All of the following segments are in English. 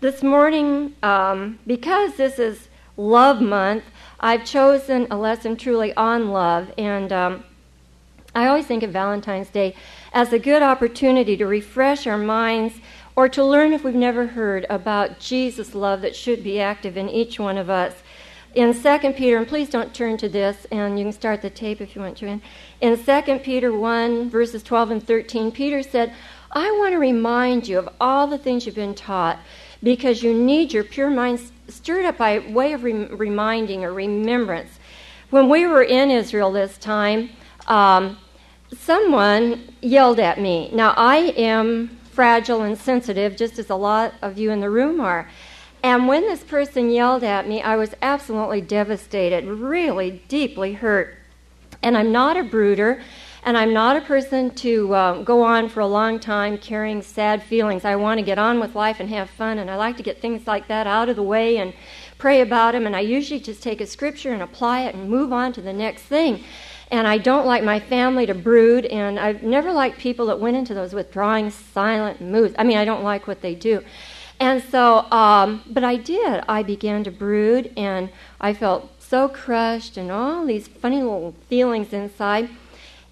This morning, um, because this is Love Month, I've chosen a lesson truly on love. And um, I always think of Valentine's Day as a good opportunity to refresh our minds or to learn if we've never heard about Jesus' love that should be active in each one of us. In 2 Peter, and please don't turn to this, and you can start the tape if you want to. In 2 Peter 1, verses 12 and 13, Peter said, I want to remind you of all the things you've been taught because you need your pure mind stirred up by way of reminding or remembrance. When we were in Israel this time, um, someone yelled at me. Now, I am fragile and sensitive, just as a lot of you in the room are. And when this person yelled at me, I was absolutely devastated, really deeply hurt. And I'm not a brooder, and I'm not a person to uh, go on for a long time carrying sad feelings. I want to get on with life and have fun, and I like to get things like that out of the way and pray about them. And I usually just take a scripture and apply it and move on to the next thing and I don't like my family to brood, and I've never liked people that went into those withdrawing, silent moods. I mean, I don't like what they do. And so, um, but I did. I began to brood, and I felt so crushed, and all these funny little feelings inside.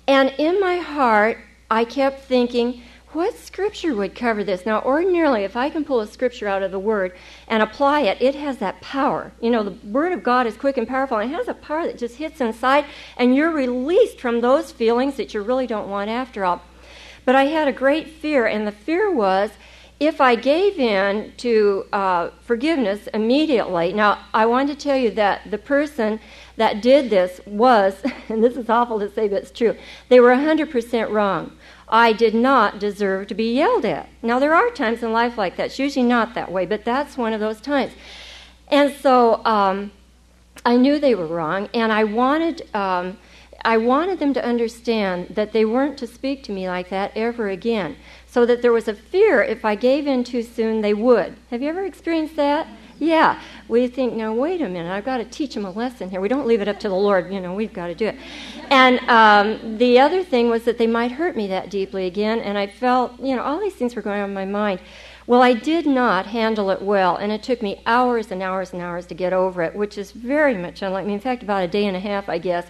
And in my heart, I kept thinking, what scripture would cover this? Now, ordinarily, if I can pull a scripture out of the Word and apply it, it has that power. You know, the Word of God is quick and powerful, and it has a power that just hits inside, and you're released from those feelings that you really don't want after all. But I had a great fear, and the fear was if I gave in to uh, forgiveness immediately. Now, I want to tell you that the person that did this was, and this is awful to say, but it's true, they were 100% wrong. I did not deserve to be yelled at. Now, there are times in life like that. It's usually not that way, but that's one of those times. And so um, I knew they were wrong, and I wanted, um, I wanted them to understand that they weren't to speak to me like that ever again. So that there was a fear if I gave in too soon, they would. Have you ever experienced that? Yeah. We think, now, wait a minute, I've got to teach them a lesson here. We don't leave it up to the Lord, you know, we've got to do it. And um, the other thing was that they might hurt me that deeply again, and I felt, you know, all these things were going on in my mind. Well, I did not handle it well, and it took me hours and hours and hours to get over it, which is very much unlike me. In fact, about a day and a half, I guess.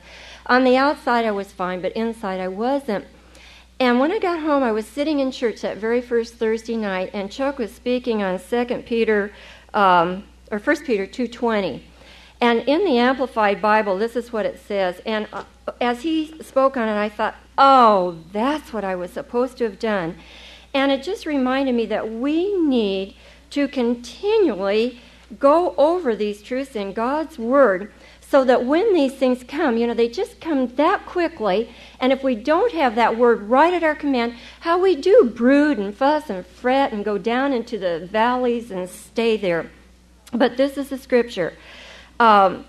On the outside, I was fine, but inside, I wasn't. And when I got home, I was sitting in church that very first Thursday night, and Chuck was speaking on Second Peter um, or First Peter two twenty, and in the Amplified Bible, this is what it says. And uh, as he spoke on it, I thought, oh, that's what I was supposed to have done. And it just reminded me that we need to continually go over these truths in God's Word so that when these things come, you know, they just come that quickly. And if we don't have that Word right at our command, how we do brood and fuss and fret and go down into the valleys and stay there. But this is the Scripture. Um,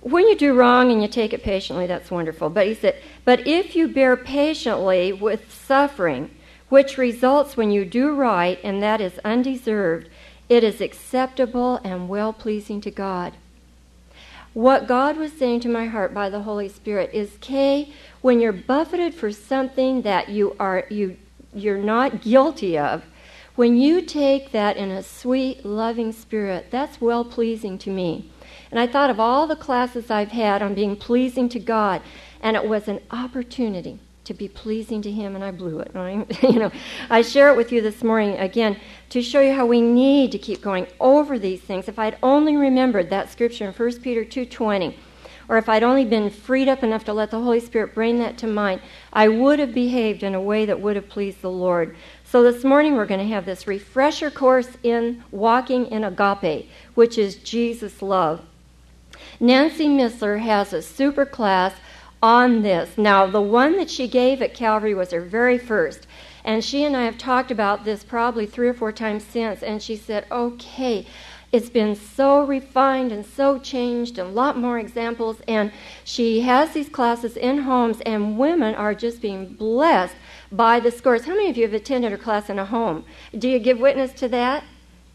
when you do wrong and you take it patiently, that's wonderful. But he said, But if you bear patiently with suffering, which results when you do right, and that is undeserved, it is acceptable and well pleasing to God. What God was saying to my heart by the Holy Spirit is, Kay, when you're buffeted for something that you are you you're not guilty of, when you take that in a sweet, loving spirit, that's well pleasing to me. And I thought of all the classes I've had on being pleasing to God, and it was an opportunity to be pleasing to Him, and I blew it. I, you know, I share it with you this morning again to show you how we need to keep going over these things. If I'd only remembered that scripture in 1 Peter two twenty, or if I'd only been freed up enough to let the Holy Spirit bring that to mind, I would have behaved in a way that would have pleased the Lord. So this morning we're going to have this refresher course in walking in agape, which is Jesus' love. Nancy Missler has a super class on this. Now, the one that she gave at Calvary was her very first. And she and I have talked about this probably three or four times since. And she said, okay, it's been so refined and so changed, and a lot more examples. And she has these classes in homes, and women are just being blessed by the scores. How many of you have attended her class in a home? Do you give witness to that?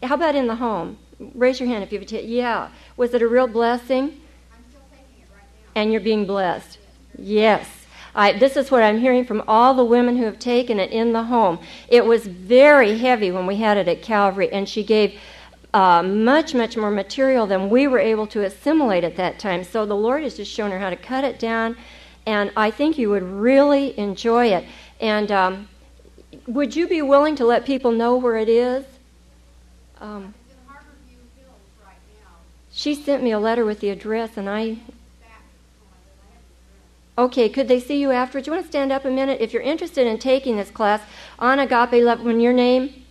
How about in the home? Raise your hand if you've attended. Yeah. Was it a real blessing? Right And you're being blessed. Yes. I, this is what I'm hearing from all the women who have taken it in the home. It was very heavy when we had it at Calvary, and she gave uh, much, much more material than we were able to assimilate at that time. So the Lord has just shown her how to cut it down, and I think you would really enjoy it. And um, would you be willing to let people know where it is? Um, she sent me a letter with the address, and I. Okay, could they see you afterwards? You want to stand up a minute? If you're interested in taking this class on agape love, when your name?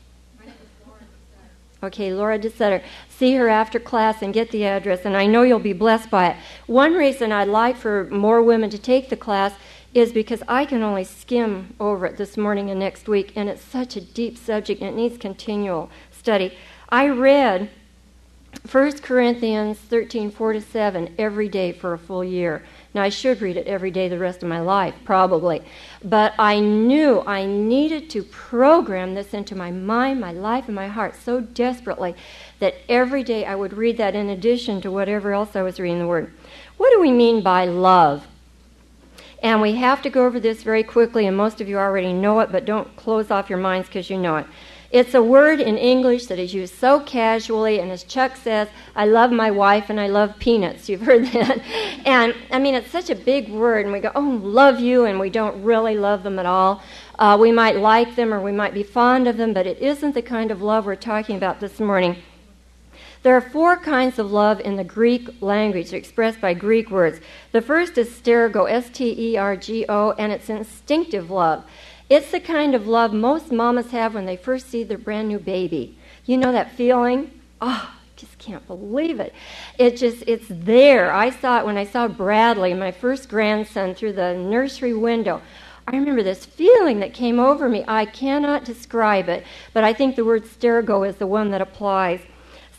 Okay, Laura DeSetter. See her after class and get the address, and I know you'll be blessed by it. One reason I'd like for more women to take the class is because I can only skim over it this morning and next week, and it's such a deep subject and it needs continual study. I read 1 Corinthians 13, 4 to 7 every day for a full year. Now, I should read it every day the rest of my life, probably. But I knew I needed to program this into my mind, my life, and my heart so desperately that every day I would read that in addition to whatever else I was reading the Word. What do we mean by love? And we have to go over this very quickly, and most of you already know it, but don't close off your minds because you know it. It's a word in English that is used so casually, and as Chuck says, I love my wife and I love peanuts. You've heard that. And I mean, it's such a big word, and we go, oh, love you, and we don't really love them at all. Uh, we might like them or we might be fond of them, but it isn't the kind of love we're talking about this morning. There are four kinds of love in the Greek language expressed by Greek words. The first is stergo, S T E R G O, and it's instinctive love. It's the kind of love most mamas have when they first see their brand new baby. You know that feeling? Oh, I just can't believe it. It just, it's there. I saw it when I saw Bradley, my first grandson, through the nursery window. I remember this feeling that came over me. I cannot describe it, but I think the word stergo is the one that applies.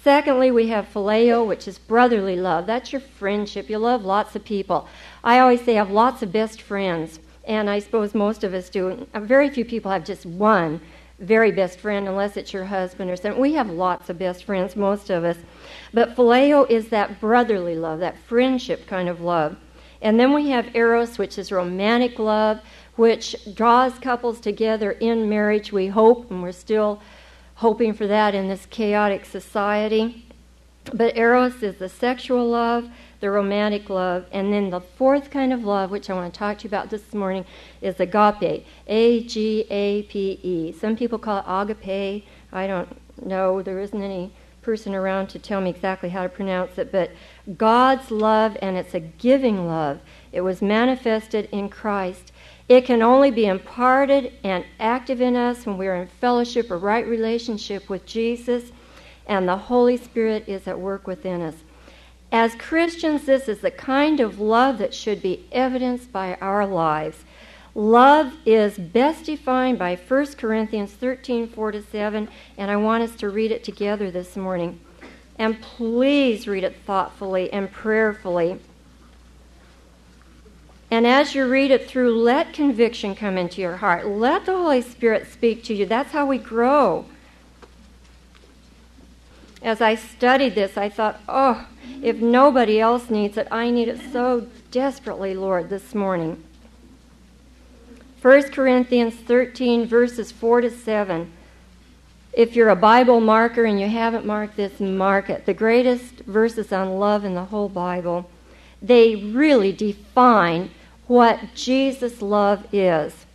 Secondly, we have phileo, which is brotherly love. That's your friendship. You love lots of people. I always say I have lots of best friends and I suppose most of us do. Very few people have just one very best friend, unless it's your husband or something. We have lots of best friends, most of us. But phileo is that brotherly love, that friendship kind of love. And then we have eros, which is romantic love, which draws couples together in marriage, we hope, and we're still hoping for that in this chaotic society. But eros is the sexual love the romantic love. And then the fourth kind of love, which I want to talk to you about this morning, is agape. A G A P E. Some people call it agape. I don't know. There isn't any person around to tell me exactly how to pronounce it. But God's love, and it's a giving love. It was manifested in Christ. It can only be imparted and active in us when we are in fellowship or right relationship with Jesus, and the Holy Spirit is at work within us. As Christians, this is the kind of love that should be evidenced by our lives. Love is best defined by 1 Corinthians 13 4 to 7, and I want us to read it together this morning. And please read it thoughtfully and prayerfully. And as you read it through, let conviction come into your heart. Let the Holy Spirit speak to you. That's how we grow. As I studied this, I thought, oh, if nobody else needs it, I need it so desperately, Lord, this morning. 1 Corinthians 13, verses 4 to 7. If you're a Bible marker and you haven't marked this, mark it. The greatest verses on love in the whole Bible. They really define what Jesus' love is.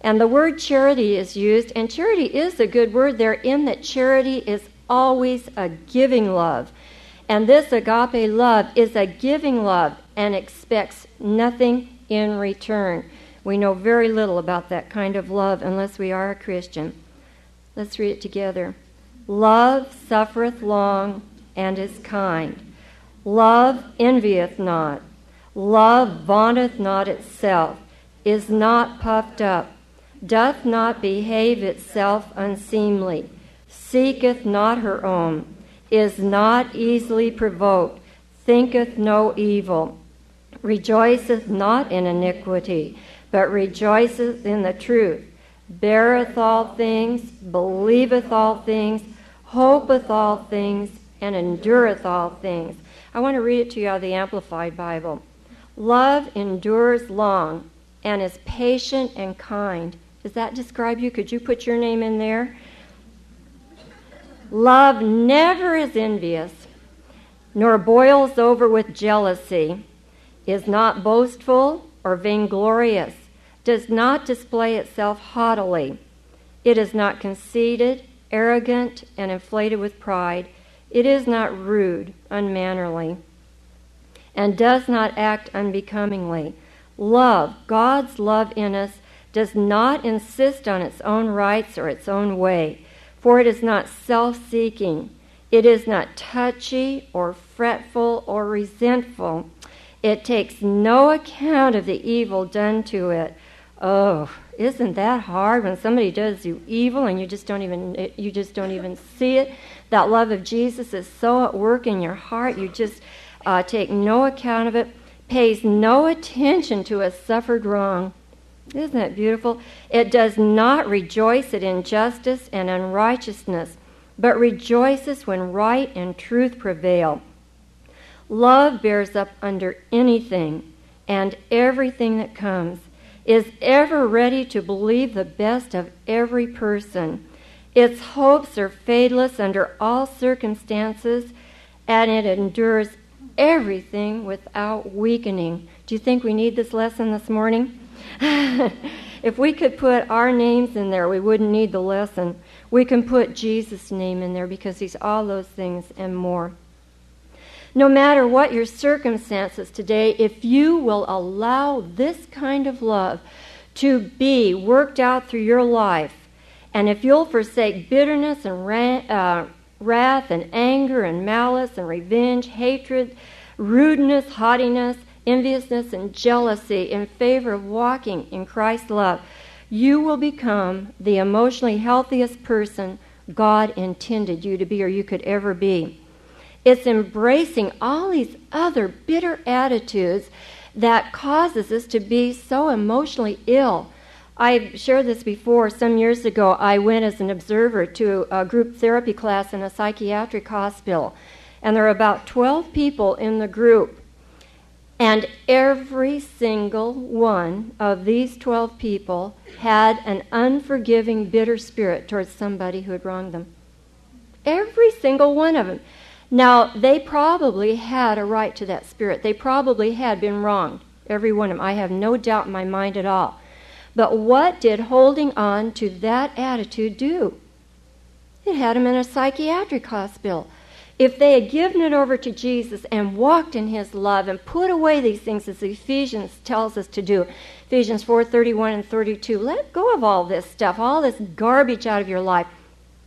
And the word charity is used, and charity is a good word there in that charity is always a giving love. And this agape love is a giving love and expects nothing in return. We know very little about that kind of love unless we are a Christian. Let's read it together. Love suffereth long and is kind. Love envieth not. Love vaunteth not itself, is not puffed up, doth not behave itself unseemly, seeketh not her own is not easily provoked, thinketh no evil, rejoiceth not in iniquity, but rejoiceth in the truth, beareth all things, believeth all things, hopeth all things, and endureth all things. I want to read it to you out of the Amplified Bible. Love endures long and is patient and kind. Does that describe you? Could you put your name in there? Love never is envious, nor boils over with jealousy, is not boastful or vainglorious, does not display itself haughtily. It is not conceited, arrogant, and inflated with pride. It is not rude, unmannerly, and does not act unbecomingly. Love, God's love in us, does not insist on its own rights or its own way, for it is not self seeking. It is not touchy or fretful or resentful. It takes no account of the evil done to it. Oh, isn't that hard when somebody does you evil and you just don't even you just don't even see it? That love of Jesus is so at work in your heart. You just uh, take no account of it, pays no attention to a suffered wrong. Isn't that beautiful? It does not rejoice at injustice and unrighteousness, but rejoices when right and truth prevail. Love bears up under anything and everything that comes, is ever ready to believe the best of every person. Its hopes are fadeless under all circumstances, and it endures everything without weakening. Do you think we need this lesson this morning? if we could put our names in there, we wouldn't need the lesson. We can put Jesus' name in there because he's all those things and more. No matter what your circumstances today, if you will allow this kind of love to be worked out through your life, and if you'll forsake bitterness and uh, wrath and anger and malice and revenge, hatred, rudeness, haughtiness, enviousness, and jealousy in favor of walking in Christ's love, you will become the emotionally healthiest person God intended you to be or you could ever be. It's embracing all these other bitter attitudes that causes us to be so emotionally ill. I've shared this before. Some years ago, I went as an observer to a group therapy class in a psychiatric hospital. And there were about 12 people in the group. And every single one of these 12 people had an unforgiving, bitter spirit towards somebody who had wronged them. Every single one of them. Now, they probably had a right to that spirit. They probably had been wronged, every one of them. I have no doubt in my mind at all. But what did holding on to that attitude do? It had him in a psychiatric hospital. If they had given it over to Jesus and walked in his love and put away these things as Ephesians tells us to do, Ephesians 4:31 and 32, let go of all this stuff, all this garbage out of your life.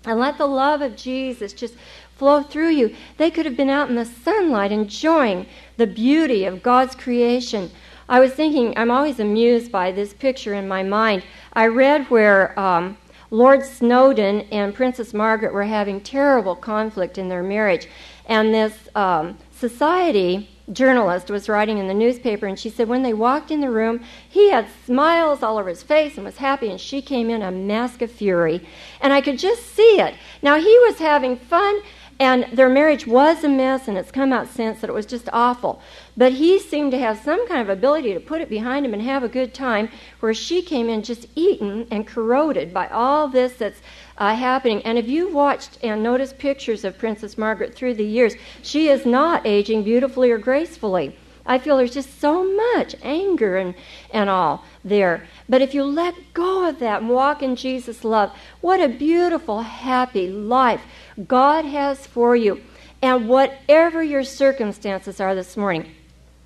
And let the love of Jesus just flow through you. They could have been out in the sunlight enjoying the beauty of God's creation. I was thinking, I'm always amused by this picture in my mind. I read where um, Lord Snowdon and Princess Margaret were having terrible conflict in their marriage. And this um, society journalist was writing in the newspaper, and she said when they walked in the room, he had smiles all over his face and was happy, and she came in a mask of fury. And I could just see it. Now, he was having fun. And their marriage was a mess, and it's come out since that it was just awful. But he seemed to have some kind of ability to put it behind him and have a good time, where she came in just eaten and corroded by all this that's uh, happening. And if you've watched and noticed pictures of Princess Margaret through the years, she is not aging beautifully or gracefully. I feel there's just so much anger and, and all there. But if you let go of that and walk in Jesus' love, what a beautiful, happy life God has for you. And whatever your circumstances are this morning.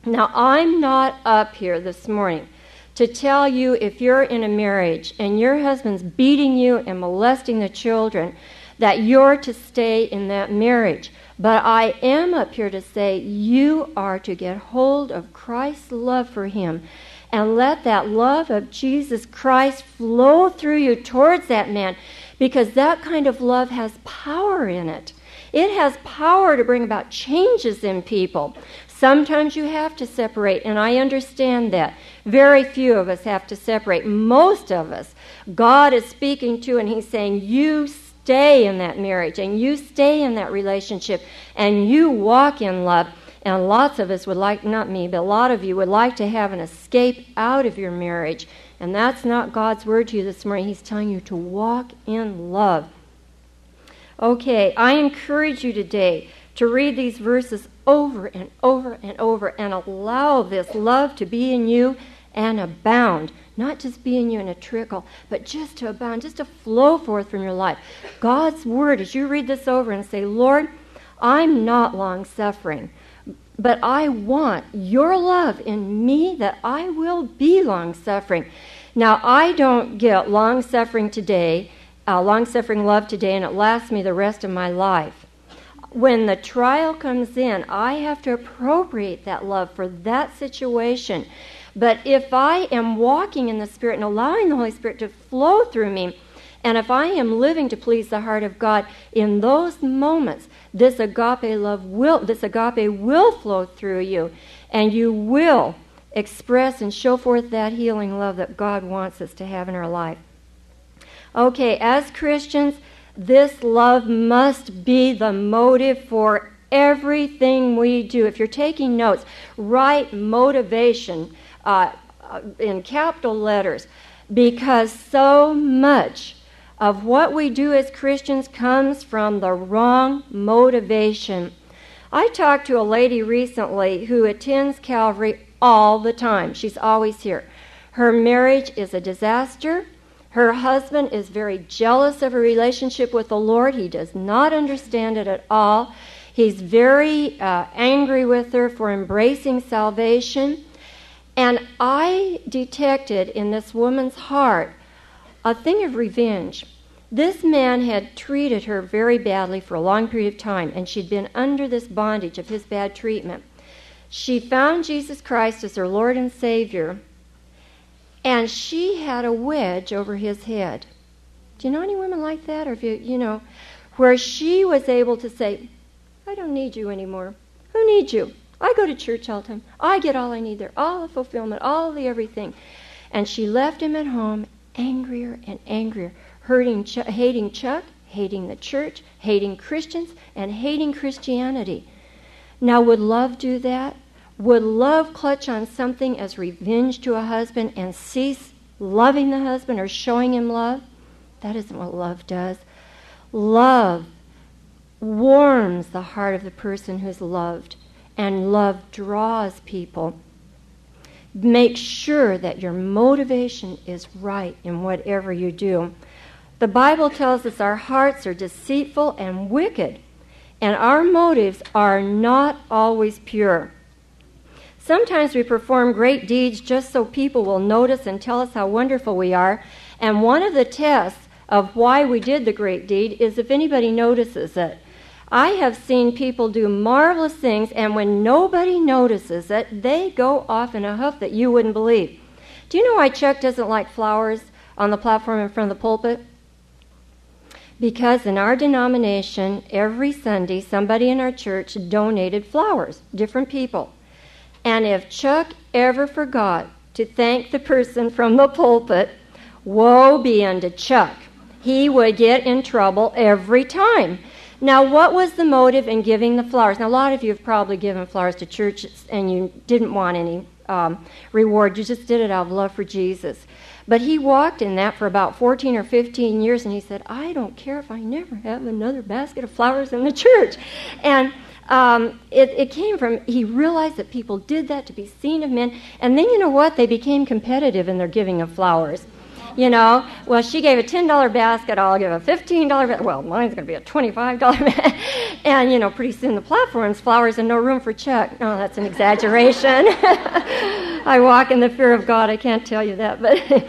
Now, I'm not up here this morning to tell you if you're in a marriage and your husband's beating you and molesting the children, that you're to stay in that marriage. But I am up here to say you are to get hold of Christ's love for him and let that love of Jesus Christ flow through you towards that man because that kind of love has power in it. It has power to bring about changes in people. Sometimes you have to separate, and I understand that. Very few of us have to separate. Most of us, God is speaking to, and He's saying, You stay in that marriage, and you stay in that relationship, and you walk in love. And lots of us would like, not me, but a lot of you would like to have an escape out of your marriage. And that's not God's word to you this morning. He's telling you to walk in love. Okay, I encourage you today to read these verses over and over and over and allow this love to be in you and abound. Not just be in you in a trickle, but just to abound, just to flow forth from your life. God's word, as you read this over and say, Lord, I'm not long suffering, but I want your love in me that I will be long suffering. Now, I don't get long suffering today, uh, long suffering love today, and it lasts me the rest of my life. When the trial comes in, I have to appropriate that love for that situation. But if I am walking in the Spirit and allowing the Holy Spirit to flow through me, and if I am living to please the heart of God in those moments, this agape love will, this agape will flow through you, and you will express and show forth that healing love that God wants us to have in our life. Okay, as Christians, this love must be the motive for everything we do. If you're taking notes, write motivation uh, uh in capital letters because so much of what we do as Christians comes from the wrong motivation. I talked to a lady recently who attends Calvary all the time. She's always here. Her marriage is a disaster. Her husband is very jealous of her relationship with the Lord. He does not understand it at all. He's very uh, angry with her for embracing salvation. And I detected in this woman's heart a thing of revenge. This man had treated her very badly for a long period of time, and she'd been under this bondage of his bad treatment. She found Jesus Christ as her Lord and Savior, and she had a wedge over his head. Do you know any women like that? Or if you, you know, where she was able to say, I don't need you anymore. Who needs you? I go to church all the time. I get all I need there, all the fulfillment, all the everything. And she left him at home angrier and angrier, hurting, hating Chuck, hating the church, hating Christians, and hating Christianity. Now, would love do that? Would love clutch on something as revenge to a husband and cease loving the husband or showing him love? That isn't what love does. Love warms the heart of the person who's loved, and love draws people. Make sure that your motivation is right in whatever you do. The Bible tells us our hearts are deceitful and wicked, and our motives are not always pure. Sometimes we perform great deeds just so people will notice and tell us how wonderful we are. And one of the tests of why we did the great deed is if anybody notices it. I have seen people do marvelous things, and when nobody notices it, they go off in a huff that you wouldn't believe. Do you know why Chuck doesn't like flowers on the platform in front of the pulpit? Because in our denomination, every Sunday, somebody in our church donated flowers, different people. And if Chuck ever forgot to thank the person from the pulpit, woe be unto Chuck. He would get in trouble every time. Now, what was the motive in giving the flowers? Now, a lot of you have probably given flowers to churches and you didn't want any um, reward. You just did it out of love for Jesus. But he walked in that for about 14 or 15 years, and he said, I don't care if I never have another basket of flowers in the church. And um, it, it came from, he realized that people did that to be seen of men. And then you know what? They became competitive in their giving of flowers. You know, well, she gave a $10 basket, I'll give a $15 basket. Well, mine's going to be a $25 basket. and, you know, pretty soon the platform's flowers and no room for Chuck. No, that's an exaggeration. I walk in the fear of God, I can't tell you that, but I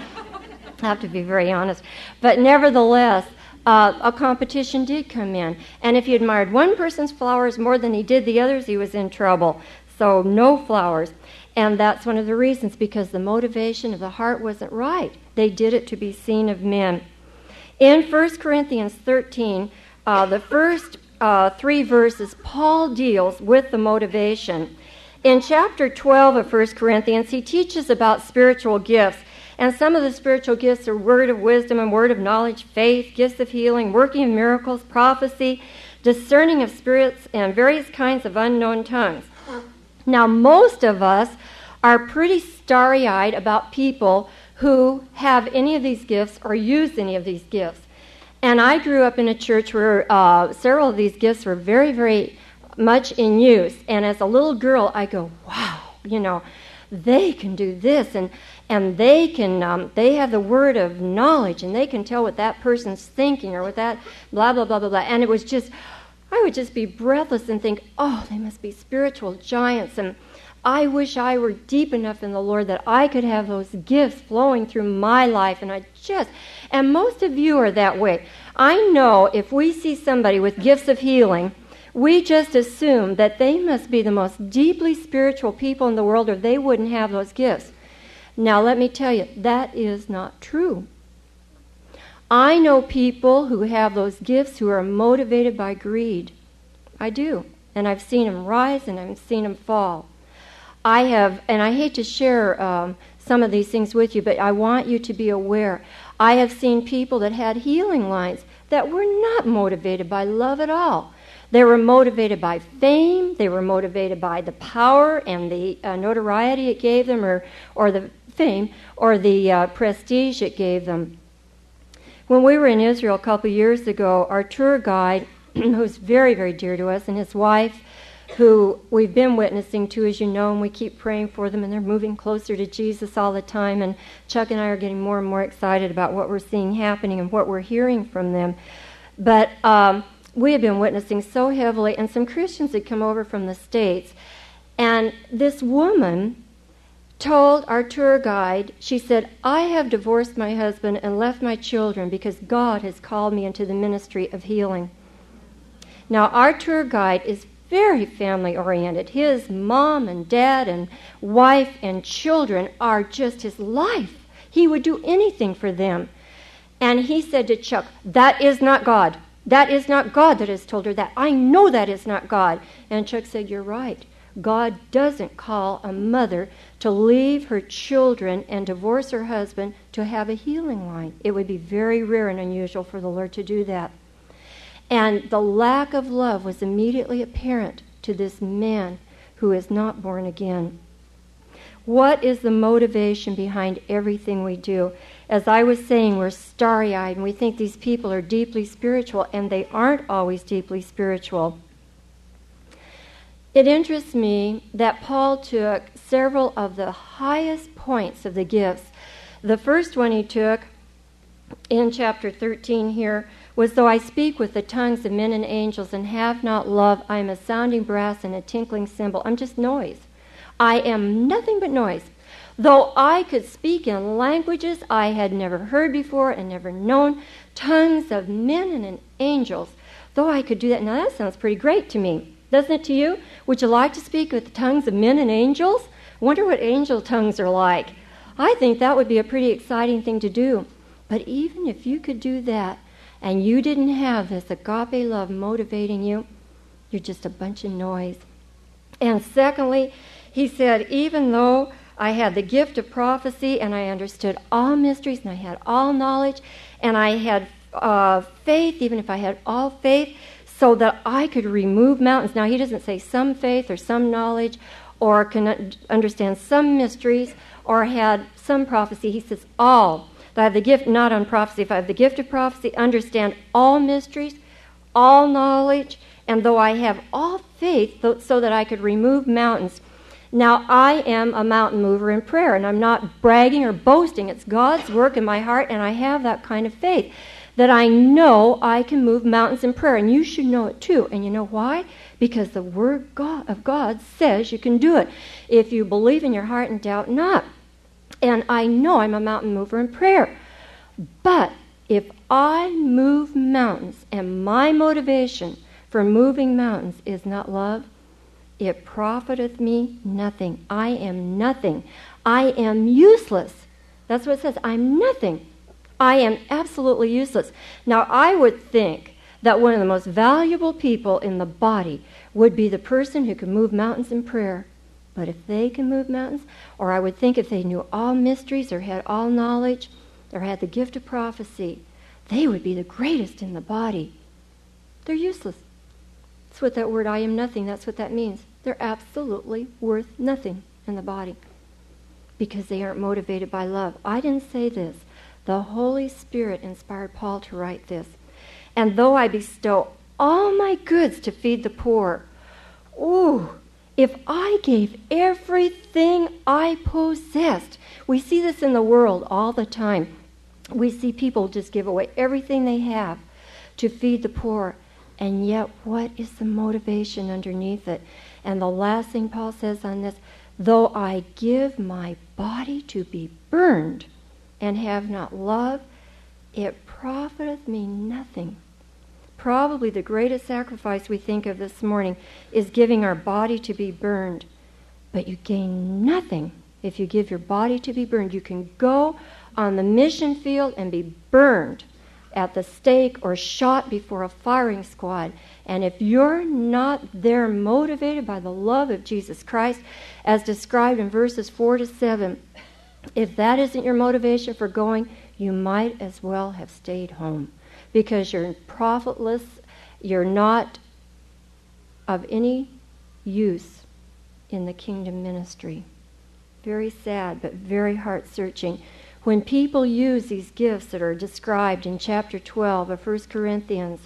have to be very honest. But nevertheless, uh, a competition did come in. And if he admired one person's flowers more than he did the others, he was in trouble. So, no flowers. And that's one of the reasons because the motivation of the heart wasn't right. They did it to be seen of men. In 1 Corinthians 13, uh, the first uh, three verses, Paul deals with the motivation. In chapter 12 of 1 Corinthians, he teaches about spiritual gifts. And some of the spiritual gifts are word of wisdom and word of knowledge, faith, gifts of healing, working of miracles, prophecy, discerning of spirits, and various kinds of unknown tongues. Now, most of us are pretty starry eyed about people who have any of these gifts or use any of these gifts. And I grew up in a church where uh, several of these gifts were very, very much in use. And as a little girl, I go, wow, you know, they can do this and and they can um, they have the word of knowledge and they can tell what that person's thinking or what that blah blah blah blah blah and it was just i would just be breathless and think oh they must be spiritual giants and i wish i were deep enough in the lord that i could have those gifts flowing through my life and i just and most of you are that way i know if we see somebody with gifts of healing we just assume that they must be the most deeply spiritual people in the world or they wouldn't have those gifts now, let me tell you, that is not true. I know people who have those gifts who are motivated by greed. I do. And I've seen them rise and I've seen them fall. I have, and I hate to share um, some of these things with you, but I want you to be aware. I have seen people that had healing lines that were not motivated by love at all. They were motivated by fame, they were motivated by the power and the uh, notoriety it gave them, or, or the fame or the uh, prestige it gave them. When we were in Israel a couple years ago, our tour guide, who's very, very dear to us, and his wife, who we've been witnessing to, as you know, and we keep praying for them, and they're moving closer to Jesus all the time. And Chuck and I are getting more and more excited about what we're seeing happening and what we're hearing from them. But um, we have been witnessing so heavily, and some Christians had come over from the States. And this woman told our tour guide, she said, I have divorced my husband and left my children because God has called me into the ministry of healing. Now, our tour guide is very family oriented. His mom and dad and wife and children are just his life. He would do anything for them. And he said to Chuck, That is not God. That is not God that has told her that. I know that is not God. And Chuck said, You're right. God doesn't call a mother to leave her children and divorce her husband to have a healing line. It would be very rare and unusual for the Lord to do that. And the lack of love was immediately apparent to this man who is not born again. What is the motivation behind everything we do? As I was saying, we're starry eyed and we think these people are deeply spiritual, and they aren't always deeply spiritual. It interests me that Paul took several of the highest points of the gifts. The first one he took in chapter 13 here was though I speak with the tongues of men and angels and have not love, I am a sounding brass and a tinkling cymbal. I'm just noise. I am nothing but noise. Though I could speak in languages I had never heard before and never known, tongues of men and angels, though I could do that, now that sounds pretty great to me doesn't it to you? Would you like to speak with the tongues of men and angels? Wonder what angel tongues are like. I think that would be a pretty exciting thing to do. But even if you could do that and you didn't have this agape love motivating you, you're just a bunch of noise. And secondly, he said, even though I had the gift of prophecy and I understood all mysteries and I had all knowledge and I had uh, faith, even if I had all faith, so that I could remove mountains. Now, he doesn't say some faith or some knowledge or can understand some mysteries or had some prophecy. He says all. That I have the gift, not on prophecy. If I have the gift of prophecy, understand all mysteries, all knowledge, and though I have all faith so that I could remove mountains. Now, I am a mountain mover in prayer, and I'm not bragging or boasting. It's God's work in my heart, and I have that kind of faith that I know I can move mountains in prayer. And you should know it too. And you know why? Because the Word of God says you can do it if you believe in your heart and doubt not. And I know I'm a mountain mover in prayer. But if I move mountains and my motivation for moving mountains is not love, it profiteth me nothing. I am nothing. I am useless. That's what it says. I'm nothing I am absolutely useless. Now, I would think that one of the most valuable people in the body would be the person who can move mountains in prayer. But if they can move mountains, or I would think if they knew all mysteries or had all knowledge or had the gift of prophecy, they would be the greatest in the body. They're useless. That's what that word I am nothing, that's what that means. They're absolutely worth nothing in the body because they aren't motivated by love. I didn't say this. The Holy Spirit inspired Paul to write this. and though I bestow all my goods to feed the poor, ooh, if I gave everything I possessed, we see this in the world all the time. We see people just give away everything they have to feed the poor. And yet, what is the motivation underneath it? And the last thing Paul says on this though I give my body to be burned and have not love, it profiteth me nothing. Probably the greatest sacrifice we think of this morning is giving our body to be burned. But you gain nothing if you give your body to be burned. You can go on the mission field and be burned at the stake or shot before a firing squad. And if you're not there motivated by the love of Jesus Christ, as described in verses 4 to 7, if that isn't your motivation for going, you might as well have stayed home because you're profitless, you're not of any use in the kingdom ministry. Very sad, but very heart searching. When people use these gifts that are described in chapter 12 of 1 Corinthians,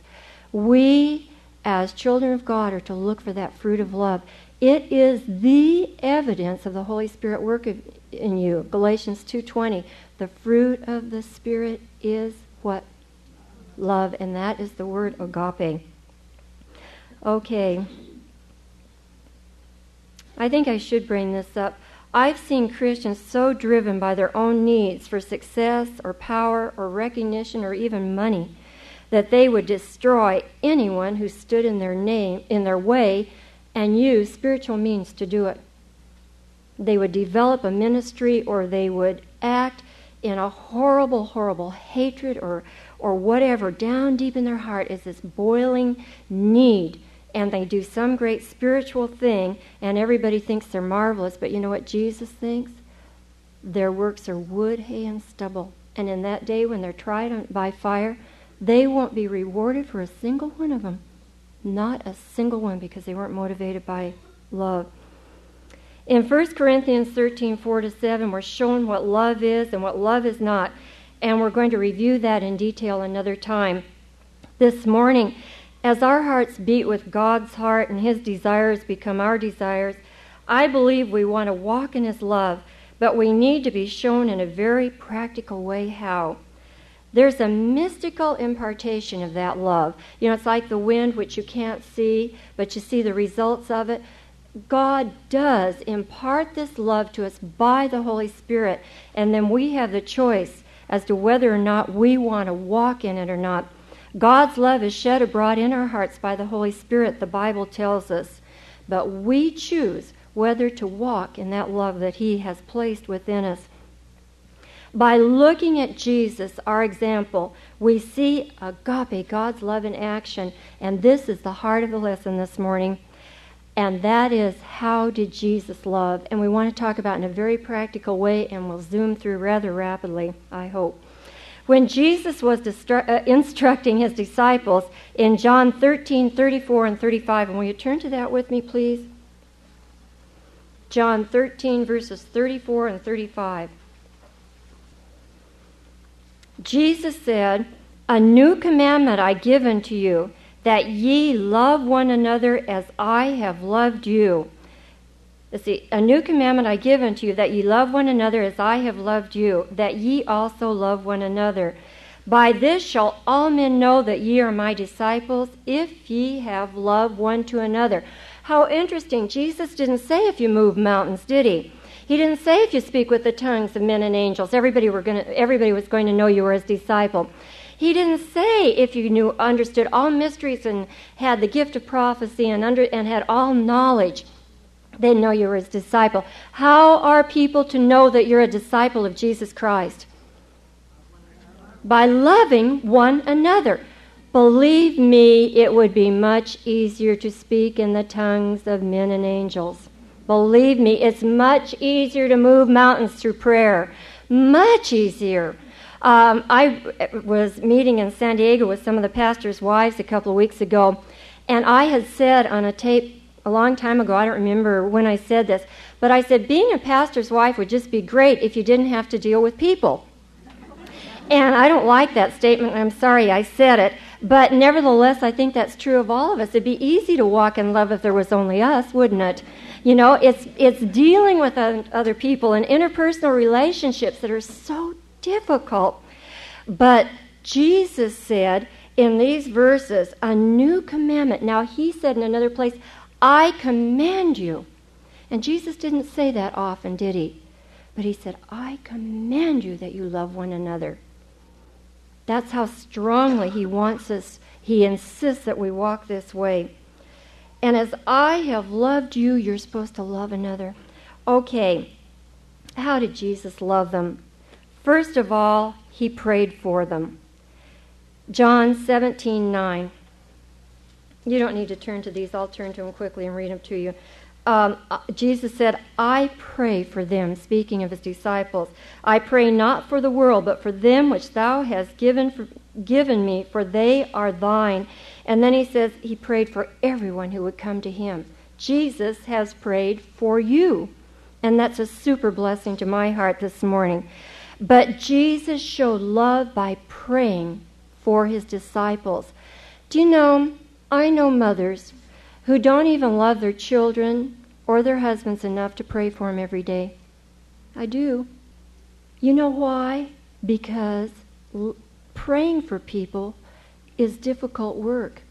we, as children of God, are to look for that fruit of love. It is the evidence of the Holy Spirit work in you. Galatians 2:20. The fruit of the Spirit is what? Love, and that is the word agape. Okay. I think I should bring this up. I've seen Christians so driven by their own needs for success or power or recognition or even money that they would destroy anyone who stood in their name in their way and use spiritual means to do it. They would develop a ministry or they would act in a horrible, horrible hatred or, or whatever. Down deep in their heart is this boiling need and they do some great spiritual thing, and everybody thinks they're marvelous, but you know what Jesus thinks? Their works are wood, hay, and stubble. And in that day when they're tried by fire, they won't be rewarded for a single one of them. Not a single one because they weren't motivated by love. In 1 Corinthians 13, 4 to 7, we're shown what love is and what love is not. And we're going to review that in detail another time. This morning, as our hearts beat with God's heart and His desires become our desires, I believe we want to walk in His love, but we need to be shown in a very practical way how. There's a mystical impartation of that love. You know, it's like the wind, which you can't see, but you see the results of it. God does impart this love to us by the Holy Spirit, and then we have the choice as to whether or not we want to walk in it or not. God's love is shed abroad in our hearts by the Holy Spirit, the Bible tells us. But we choose whether to walk in that love that He has placed within us. By looking at Jesus, our example, we see agape, God's love in action. And this is the heart of the lesson this morning. And that is how did Jesus love? And we want to talk about in a very practical way, and we'll zoom through rather rapidly, I hope. When Jesus was distru- uh, instructing his disciples in John 13, 34, and 35, and will you turn to that with me, please? John 13, verses 34 and 35. Jesus said, A new commandment I give unto you, that ye love one another as I have loved you. Let's see, a new commandment I give unto you, that ye love one another as I have loved you, that ye also love one another. By this shall all men know that ye are my disciples, if ye have love one to another. How interesting. Jesus didn't say if you move mountains, did he? He didn't say if you speak with the tongues of men and angels, everybody, were gonna, everybody was going to know you were his disciple. He didn't say if you knew, understood all mysteries and had the gift of prophecy and, under, and had all knowledge they know you're his disciple. How are people to know that you're a disciple of Jesus Christ? By loving one another. Believe me, it would be much easier to speak in the tongues of men and angels. Believe me, it's much easier to move mountains through prayer. Much easier. Um, I was meeting in San Diego with some of the pastors' wives a couple of weeks ago, and I had said on a tape a long time ago. I don't remember when I said this, but I said being a pastor's wife would just be great if you didn't have to deal with people. And I don't like that statement. I'm sorry I said it. But nevertheless, I think that's true of all of us. It'd be easy to walk in love if there was only us, wouldn't it? You know, it's, it's dealing with other people and interpersonal relationships that are so difficult. But Jesus said in these verses, a new commandment. Now, he said in another place, I command you. And Jesus didn't say that often, did he? But he said, I command you that you love one another. That's how strongly he wants us, he insists that we walk this way. And as I have loved you, you're supposed to love another. Okay, how did Jesus love them? First of all, he prayed for them. John 17 9. You don't need to turn to these. I'll turn to them quickly and read them to you. Um, uh, Jesus said, I pray for them, speaking of his disciples. I pray not for the world, but for them which thou hast given, for, given me, for they are thine. And then he says he prayed for everyone who would come to him. Jesus has prayed for you. And that's a super blessing to my heart this morning. But Jesus showed love by praying for his disciples. Do you know, I know mothers who don't even love their children or their husbands enough to pray for them every day. I do. You know why? Because l- praying for people is difficult work.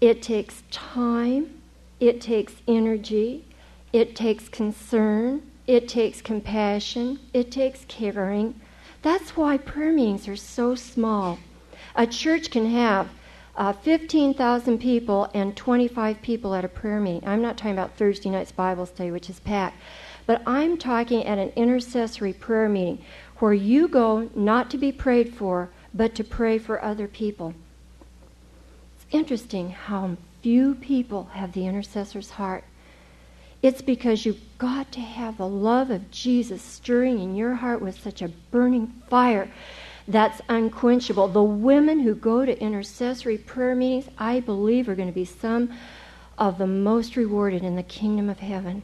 It takes time, it takes energy, it takes concern, it takes compassion, it takes caring. That's why prayer meetings are so small. A church can have uh, 15,000 people and 25 people at a prayer meeting. I'm not talking about Thursday night's Bible study, which is packed, but I'm talking at an intercessory prayer meeting where you go not to be prayed for, but to pray for other people. It's interesting how few people have the intercessor's heart. It's because you've got to have the love of Jesus stirring in your heart with such a burning fire that's unquenchable. The women who go to intercessory prayer meetings, I believe, are going to be some of the most rewarded in the kingdom of heaven.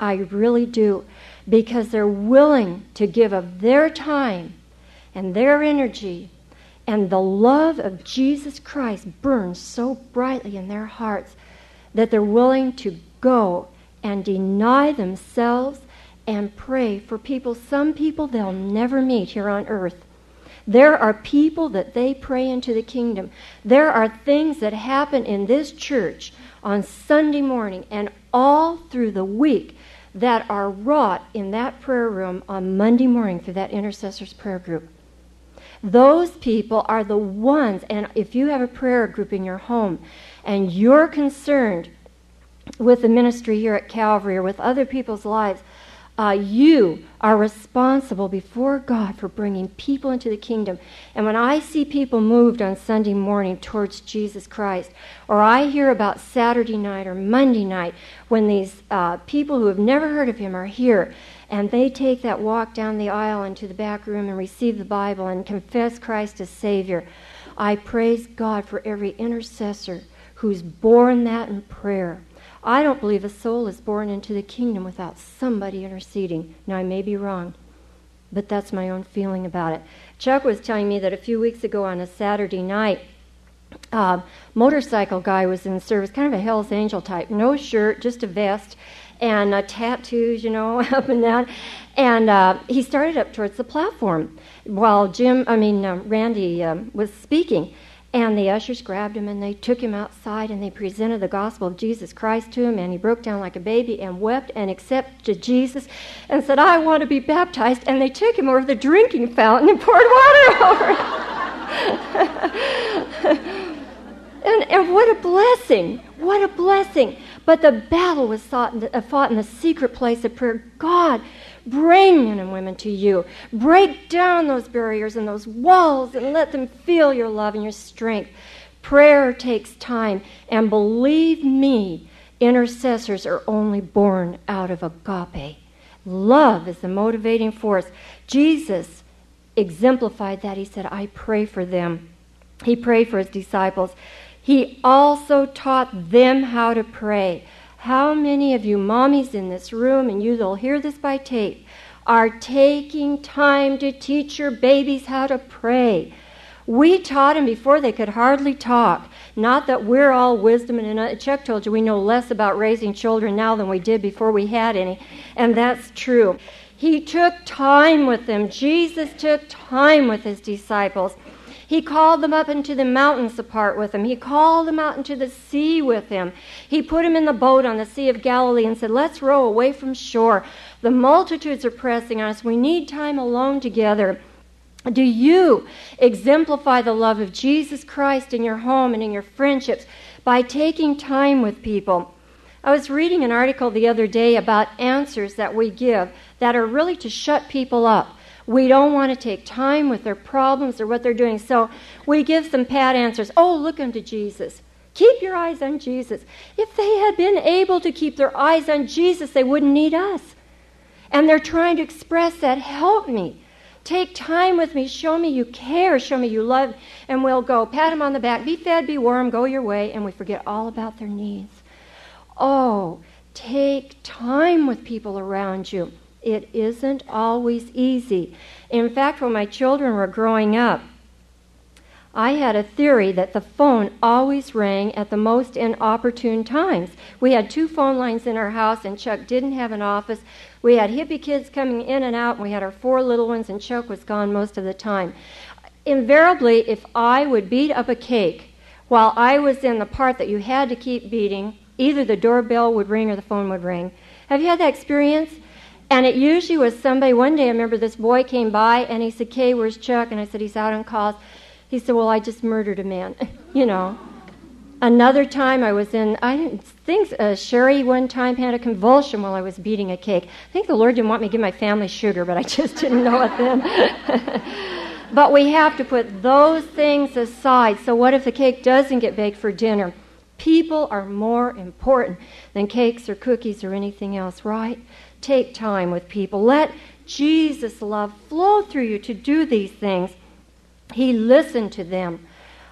I really do. Because they're willing to give of their time and their energy, and the love of Jesus Christ burns so brightly in their hearts that they're willing to go and deny themselves and pray for people, some people they'll never meet here on earth. There are people that they pray into the kingdom. There are things that happen in this church on Sunday morning and all through the week that are wrought in that prayer room on Monday morning through that intercessor's prayer group. Those people are the ones, and if you have a prayer group in your home and you're concerned with the ministry here at Calvary or with other people's lives, uh, you are responsible before God for bringing people into the kingdom. And when I see people moved on Sunday morning towards Jesus Christ, or I hear about Saturday night or Monday night when these uh, people who have never heard of Him are here and they take that walk down the aisle into the back room and receive the Bible and confess Christ as Savior, I praise God for every intercessor who's borne that in prayer. I don't believe a soul is born into the kingdom without somebody interceding. Now, I may be wrong, but that's my own feeling about it. Chuck was telling me that a few weeks ago on a Saturday night, uh, motorcycle guy was in service, kind of a Hell's Angel type, no shirt, just a vest, and uh, tattoos, you know, up and down. And uh, he started up towards the platform while Jim, I mean, uh, Randy um, was speaking. And the ushers grabbed him and they took him outside and they presented the gospel of Jesus Christ to him. And he broke down like a baby and wept and accepted Jesus and said, I want to be baptized. And they took him over the drinking fountain and poured water over him. and, and what a blessing! What a blessing! But the battle was fought in the, fought in the secret place of prayer. God, bring men and women to you. Break down those barriers and those walls and let them feel your love and your strength. Prayer takes time, and believe me, intercessors are only born out of agape. Love is the motivating force. Jesus exemplified that. He said, I pray for them. He prayed for his disciples. He also taught them how to pray. How many of you mommies in this room, and you that'll hear this by tape, are taking time to teach your babies how to pray. We taught them before they could hardly talk. Not that we're all wisdom, and uh, Chuck told you we know less about raising children now than we did before we had any, and that's true. He took time with them. Jesus took time with his disciples. He called them up into the mountains apart with him. He called them out into the sea with him. He put him in the boat on the Sea of Galilee and said, Let's row away from shore. The multitudes are pressing on us. We need time alone together. Do you exemplify the love of Jesus Christ in your home and in your friendships by taking time with people? I was reading an article the other day about answers that we give that are really to shut people up. We don't want to take time with their problems or what they're doing. So we give some pat answers. Oh, look unto Jesus. Keep your eyes on Jesus. If they had been able to keep their eyes on Jesus, they wouldn't need us. And they're trying to express that. Help me. Take time with me. Show me you care. Show me you love. And we'll go. Pat them on the back. Be fed, be warm, go your way. And we forget all about their needs. Oh, take time with people around you it isn't always easy. In fact, when my children were growing up, I had a theory that the phone always rang at the most inopportune times. We had two phone lines in our house, and Chuck didn't have an office. We had hippie kids coming in and out, and we had our four little ones, and Chuck was gone most of the time. Invariably, if I would beat up a cake while I was in the part that you had to keep beating, either the doorbell would ring or the phone would ring. Have you had that experience? And it usually was somebody. One day I remember this boy came by and he said, Kay, where's Chuck? And I said, He's out on calls. He said, Well, I just murdered a man. you know. Another time I was in, I think uh, Sherry one time had a convulsion while I was beating a cake. I think the Lord didn't want me to give my family sugar, but I just didn't know it then. but we have to put those things aside. So, what if the cake doesn't get baked for dinner? People are more important than cakes or cookies or anything else, right? Take time with people. Let Jesus' love flow through you to do these things. He listened to them.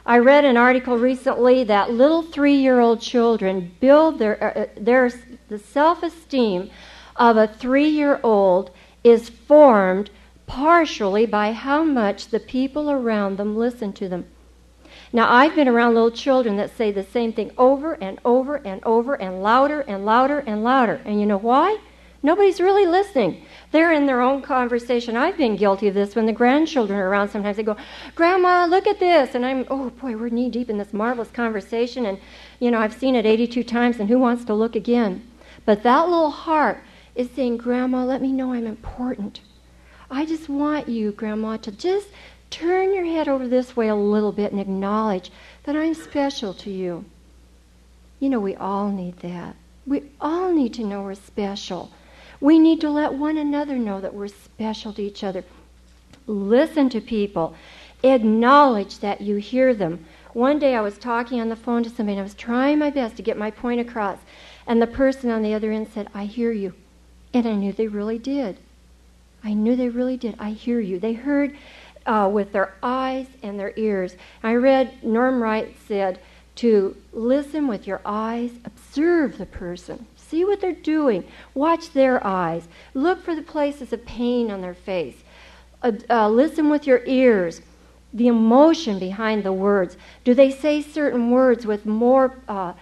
I read an article recently that little three year old children build their, uh, uh their the self esteem of a three year old is formed partially by how much the people around them listen to them. Now, I've been around little children that say the same thing over and over and over and louder and louder and louder. And you know why? Nobody's really listening. They're in their own conversation. I've been guilty of this when the grandchildren are around. Sometimes they go, Grandma, look at this. And I'm, oh boy, we're knee deep in this marvelous conversation. And, you know, I've seen it 82 times, and who wants to look again? But that little heart is saying, Grandma, let me know I'm important. I just want you, Grandma, to just turn your head over this way a little bit and acknowledge that I'm special to you. You know, we all need that. We all need to know we're special. We need to let one another know that we're special to each other. Listen to people. Acknowledge that you hear them. One day I was talking on the phone to somebody and I was trying my best to get my point across. And the person on the other end said, I hear you. And I knew they really did. I knew they really did. I hear you. They heard uh, with their eyes and their ears. I read, Norm Wright said, to listen with your eyes, observe the person. See what they're doing. Watch their eyes. Look for the places of pain on their face. Uh, uh, listen with your ears. The emotion behind the words. Do they say certain words with more uh,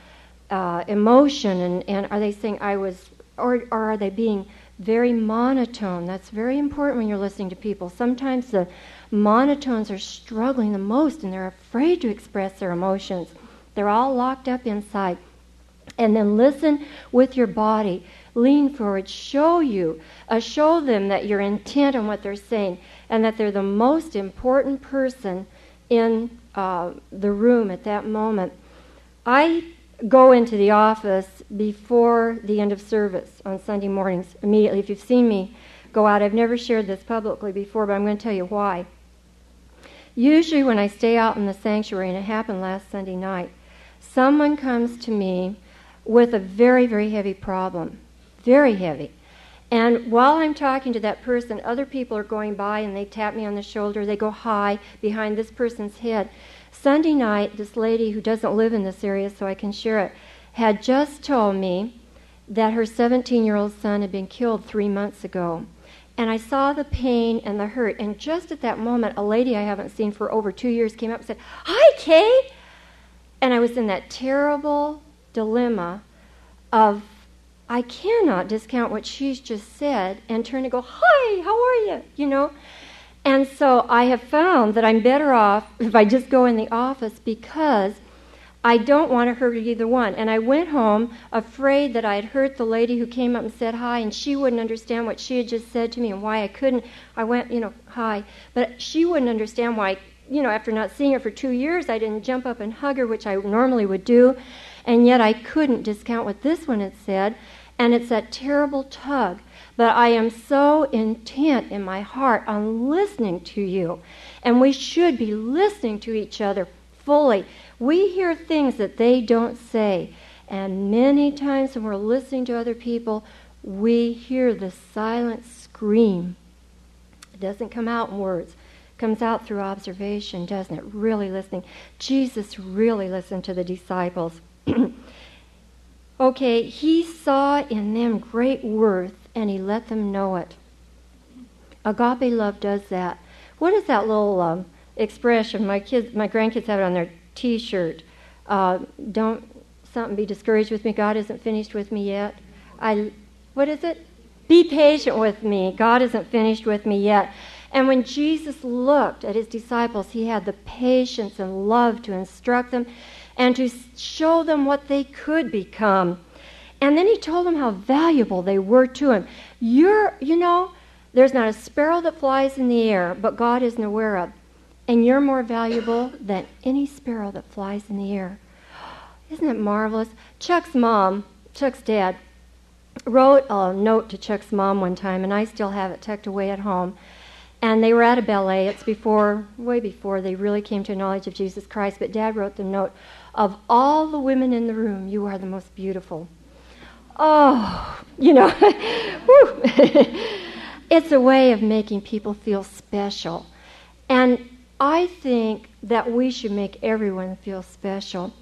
uh, emotion? And, and are they saying, I was, or, or are they being very monotone? That's very important when you're listening to people. Sometimes the monotones are struggling the most and they're afraid to express their emotions. They're all locked up inside. And then listen with your body. Lean forward. Show you. Uh, show them that you're intent on what they're saying and that they're the most important person in uh, the room at that moment. I go into the office before the end of service on Sunday mornings immediately. If you've seen me go out, I've never shared this publicly before, but I'm going to tell you why. Usually, when I stay out in the sanctuary, and it happened last Sunday night, someone comes to me with a very, very heavy problem. Very heavy. And while I'm talking to that person, other people are going by and they tap me on the shoulder. They go hi behind this person's head. Sunday night, this lady who doesn't live in this area, so I can share it, had just told me that her 17 year old son had been killed three months ago. and I saw the pain and the hurt. And just at that moment, a lady I haven't seen for over two years came up and said, Hi, Kay. And I was in that terrible dilemma of I cannot discount what she's just said and turn and go, Hi, how are you? You know? And so I have found that I'm better off if I just go in the office because I don't want to hurt either one. And I went home afraid that I had hurt the lady who came up and said hi, and she wouldn't understand what she had just said to me and why I couldn't. I went, you know, hi. But she wouldn't understand why, you know, after not seeing her for two years, I didn't jump up and hug her, which I normally would do. And yet I couldn't discount what this one had said. And it's that terrible tug. But I am so intent in my heart on listening to you. And we should be listening to each other fully. We hear things that they don't say. And many times when we're listening to other people, we hear the silent scream. It doesn't come out in words. It comes out through observation, doesn't it? Really listening. Jesus really listened to the disciples. okay, he saw in them great worth and he let them know it. Agape love does that. What is that little um, expression? My kids, my grandkids have it on their T-shirt. Uh, don't something be discouraged with me. God isn't finished with me yet. I, what is it? Be patient with me. God isn't finished with me yet. And when Jesus looked at his disciples, he had the patience and love to instruct them and to show them what they could become. And then he told them how valuable they were to him. You're, you know, there's not a sparrow that flies in the air, but God isn't aware of. And you're more valuable than any sparrow that flies in the air. Isn't it marvelous? Chuck's mom, Chuck's dad, wrote a note to Chuck's mom one time, and I still have it tucked away at home. And they were at a ballet. It's before, way before they really came to a knowledge of Jesus Christ. But Dad wrote the note Of all the women in the room, you are the most beautiful. Oh, you know, it's a way of making people feel special. And I think that we should make everyone feel special.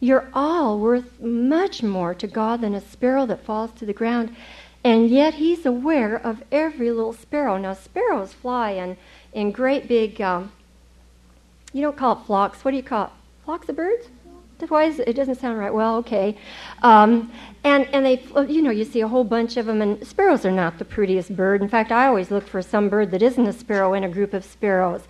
You're all worth much more to God than a sparrow that falls to the ground. And yet He's aware of every little sparrow. Now, sparrows fly in, in great big, um, you don't call it flocks. What do you call it? Flocks of birds? Why is it, it doesn't sound right. Well, okay. Um, and, and they, you know, you see a whole bunch of them, and sparrows are not the prettiest bird. In fact, I always look for some bird that isn't a sparrow in a group of sparrows.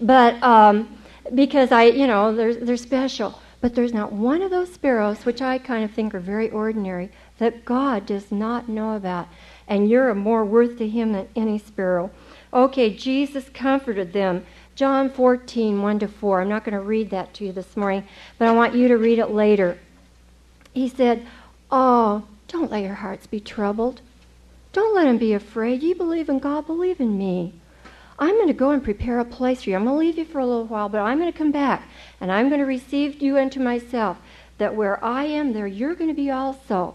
But um, because I, you know, they're, they're special. But there's not one of those sparrows, which I kind of think are very ordinary, that God does not know about. And you're more worth to Him than any sparrow. Okay, Jesus comforted them. John 14, 1 to 4. I'm not going to read that to you this morning, but I want you to read it later. He said, Oh, don't let your hearts be troubled. Don't let them be afraid. You believe in God, believe in me. I'm going to go and prepare a place for you. I'm going to leave you for a little while, but I'm going to come back and I'm going to receive you into myself. That where I am, there you're going to be also.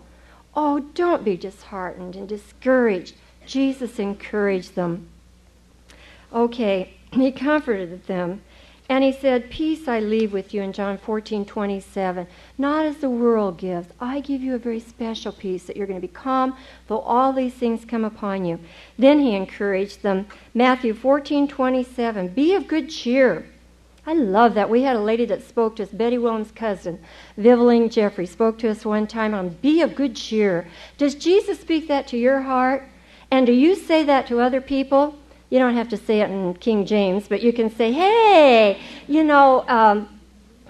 Oh, don't be disheartened and discouraged. Jesus encouraged them. Okay, he comforted them. And he said, Peace I leave with you in John 14, 27. Not as the world gives. I give you a very special peace that you're going to be calm though all these things come upon you. Then he encouraged them. Matthew 14, 27. Be of good cheer. I love that. We had a lady that spoke to us, Betty Williams' cousin, Viveling Jeffrey, spoke to us one time on be of good cheer. Does Jesus speak that to your heart? And do you say that to other people? You don't have to say it in King James, but you can say, hey, you know, um,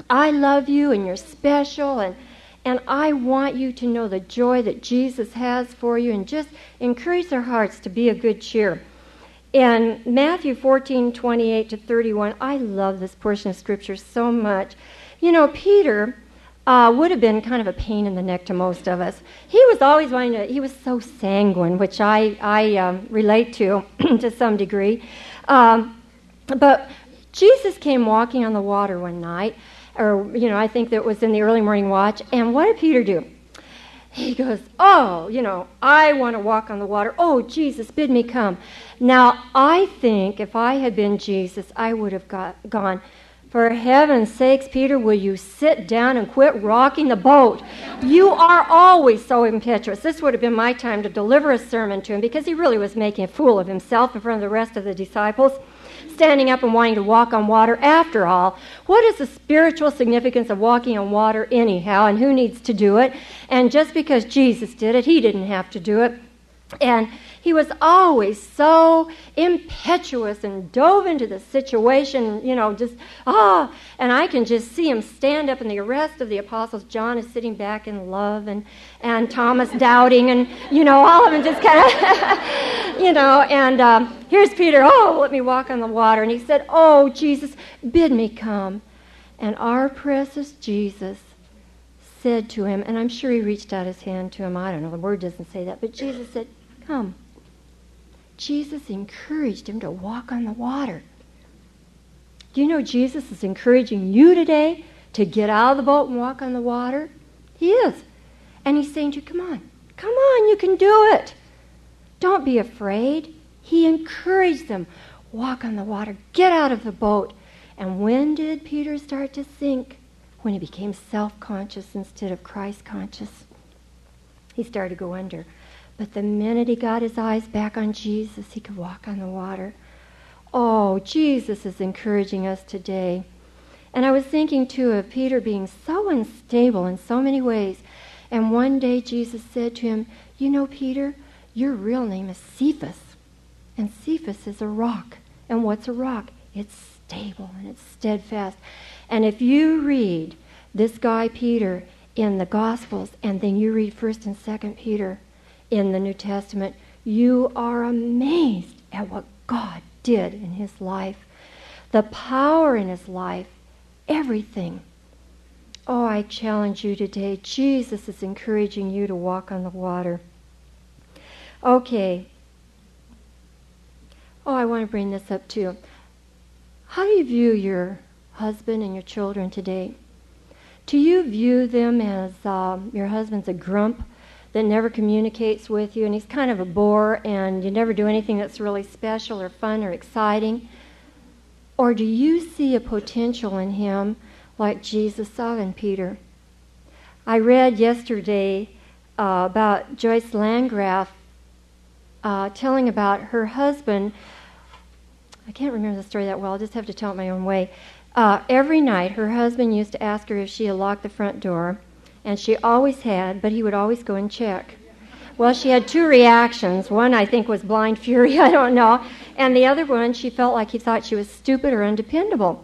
I love you and you're special and and I want you to know the joy that Jesus has for you and just encourage their hearts to be a good cheer. In Matthew 14, 28 to 31, I love this portion of Scripture so much. You know, Peter uh, would have been kind of a pain in the neck to most of us. He was always wanting to, he was so sanguine, which I, I um, relate to to some degree. Um, but Jesus came walking on the water one night, or, you know, I think that was in the early morning watch, and what did Peter do? He goes, Oh, you know, I want to walk on the water. Oh, Jesus, bid me come. Now, I think if I had been Jesus, I would have got, gone, For heaven's sakes, Peter, will you sit down and quit rocking the boat? You are always so impetuous. This would have been my time to deliver a sermon to him because he really was making a fool of himself in front of the rest of the disciples, standing up and wanting to walk on water. After all, what is the spiritual significance of walking on water, anyhow, and who needs to do it? And just because Jesus did it, he didn't have to do it. And he was always so impetuous and dove into the situation, you know, just, ah. And I can just see him stand up, and the rest of the apostles, John is sitting back in love, and, and Thomas doubting, and, you know, all of them just kind of, you know. And um, here's Peter, oh, let me walk on the water. And he said, oh, Jesus, bid me come. And our precious Jesus said to him, and I'm sure he reached out his hand to him. I don't know, the word doesn't say that, but Jesus said, Come. Jesus encouraged him to walk on the water. Do you know Jesus is encouraging you today to get out of the boat and walk on the water? He is. And he's saying to you, come on, come on, you can do it. Don't be afraid. He encouraged them. Walk on the water, get out of the boat. And when did Peter start to sink? When he became self conscious instead of Christ conscious. He started to go under. But the minute he got his eyes back on Jesus, he could walk on the water. Oh, Jesus is encouraging us today. And I was thinking too of Peter being so unstable in so many ways. And one day Jesus said to him, You know, Peter, your real name is Cephas. And Cephas is a rock. And what's a rock? It's stable and it's steadfast. And if you read this guy Peter in the Gospels and then you read 1st and 2nd Peter, in the New Testament, you are amazed at what God did in his life, the power in his life, everything. Oh, I challenge you today. Jesus is encouraging you to walk on the water. Okay. Oh, I want to bring this up too. How do you view your husband and your children today? Do you view them as um, your husband's a grump that never communicates with you and he's kind of a bore and you never do anything that's really special or fun or exciting? Or do you see a potential in him like Jesus saw in Peter? I read yesterday uh, about Joyce Landorf uh, telling about her husband. I can't remember the story that well, I'll just have to tell it my own way. Uh, every night, her husband used to ask her if she had locked the front door and she always had, but he would always go and check. Well, she had two reactions. One, I think, was blind fury, I don't know. And the other one, she felt like he thought she was stupid or undependable.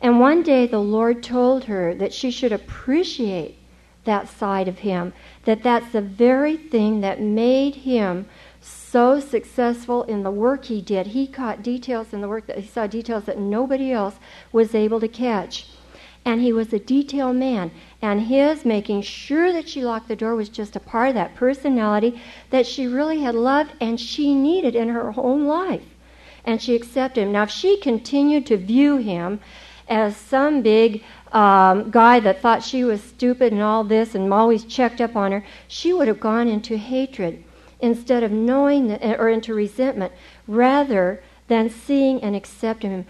And one day the Lord told her that she should appreciate that side of him, that that's the very thing that made him so successful in the work he did. He caught details in the work that he saw details that nobody else was able to catch. And he was a detail man and his making sure that she locked the door was just a part of that personality that she really had loved and she needed in her own life. And she accepted him. Now, if she continued to view him as some big um, guy that thought she was stupid and all this and always checked up on her, she would have gone into hatred instead of knowing or into resentment rather than seeing and accepting him.